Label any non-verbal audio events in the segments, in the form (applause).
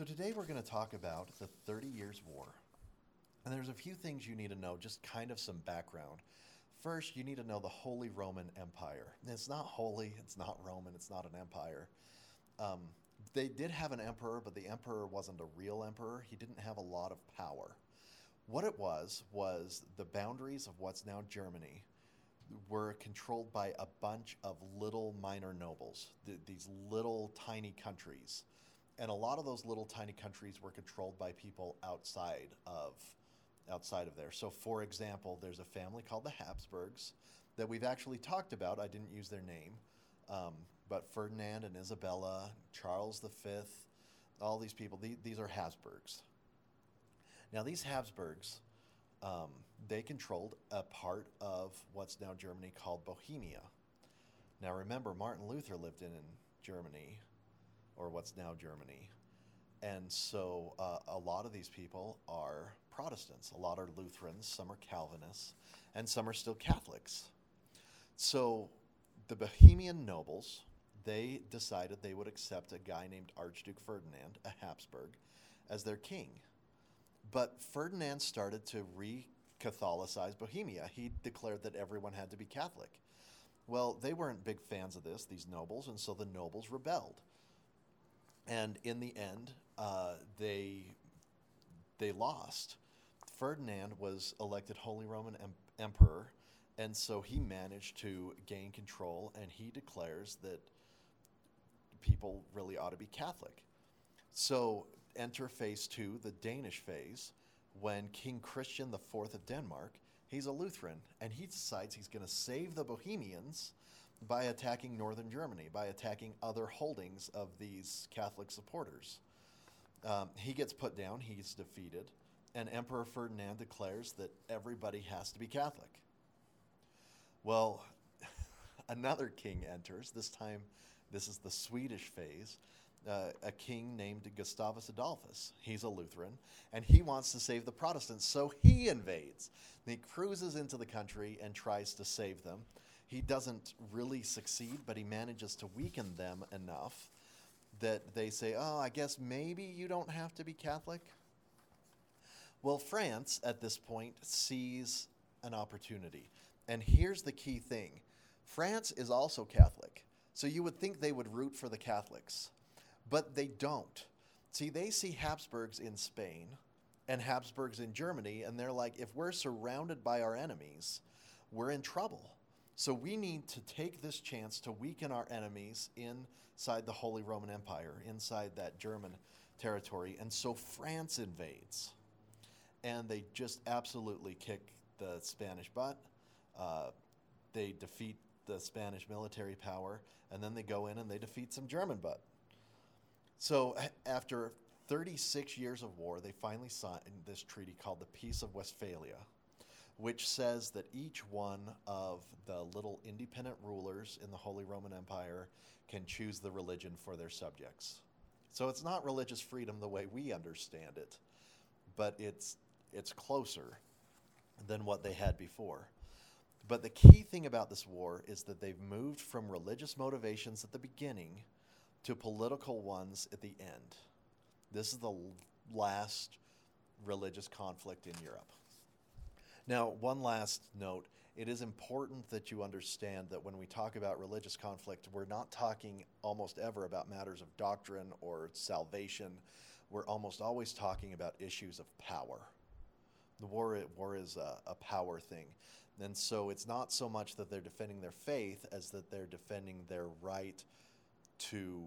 So today we're going to talk about the Thirty Years' War. And there's a few things you need to know, just kind of some background. First, you need to know the Holy Roman Empire. And it's not holy, it's not Roman, it's not an empire. Um, they did have an emperor, but the emperor wasn't a real emperor. He didn't have a lot of power. What it was, was the boundaries of what's now Germany were controlled by a bunch of little minor nobles, th- these little tiny countries. And a lot of those little tiny countries were controlled by people outside of outside of there. So for example, there's a family called the Habsburgs that we've actually talked about. I didn't use their name. Um, but Ferdinand and Isabella, Charles V, all these people, these, these are Habsburgs. Now, these Habsburgs, um, they controlled a part of what's now Germany called Bohemia. Now, remember, Martin Luther lived in, in Germany, or what's now Germany. And so uh, a lot of these people are Protestants. A lot are Lutherans, some are Calvinists, and some are still Catholics. So the Bohemian nobles, they decided they would accept a guy named Archduke Ferdinand, a Habsburg, as their king. But Ferdinand started to re Catholicize Bohemia. He declared that everyone had to be Catholic. Well, they weren't big fans of this, these nobles, and so the nobles rebelled. And in the end, uh, they they lost. Ferdinand was elected Holy Roman em- Emperor, and so he managed to gain control, and he declares that people really ought to be Catholic. So enter phase two, the Danish phase, when King Christian IV of Denmark, he's a Lutheran, and he decides he's going to save the Bohemians by attacking northern Germany, by attacking other holdings of these Catholic supporters. Um, he gets put down, he's defeated, and Emperor Ferdinand declares that everybody has to be Catholic. Well, (laughs) another king enters. This time, this is the Swedish phase. Uh, a king named Gustavus Adolphus. He's a Lutheran, and he wants to save the Protestants, so he invades. And he cruises into the country and tries to save them. He doesn't really succeed, but he manages to weaken them enough that they say, Oh, I guess maybe you don't have to be Catholic. Well, France at this point sees an opportunity. And here's the key thing France is also Catholic. So you would think they would root for the Catholics, but they don't. See, they see Habsburgs in Spain and Habsburgs in Germany, and they're like, if we're surrounded by our enemies, we're in trouble. So we need to take this chance to weaken our enemies inside the Holy Roman Empire, inside that German territory. And so France invades. And they just absolutely kick the Spanish butt. Uh, they defeat the Spanish military power, and then they go in and they defeat some German butt. So after 36 years of war, they finally signed this treaty called the Peace of Westphalia, which says that each one of the little independent rulers in the Holy Roman Empire can choose the religion for their subjects. So it's not religious freedom the way we understand it, but it's it's closer than what they had before. But the key thing about this war is that they've moved from religious motivations at the beginning to political ones at the end. This is the last religious conflict in Europe. Now, one last note it is important that you understand that when we talk about religious conflict, we're not talking almost ever about matters of doctrine or salvation. We're almost always talking about issues of power. The war, war is a, a power thing. And so it's not so much that they're defending their faith as that they're defending their right to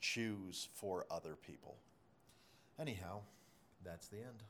choose for other people. Anyhow, that's the end.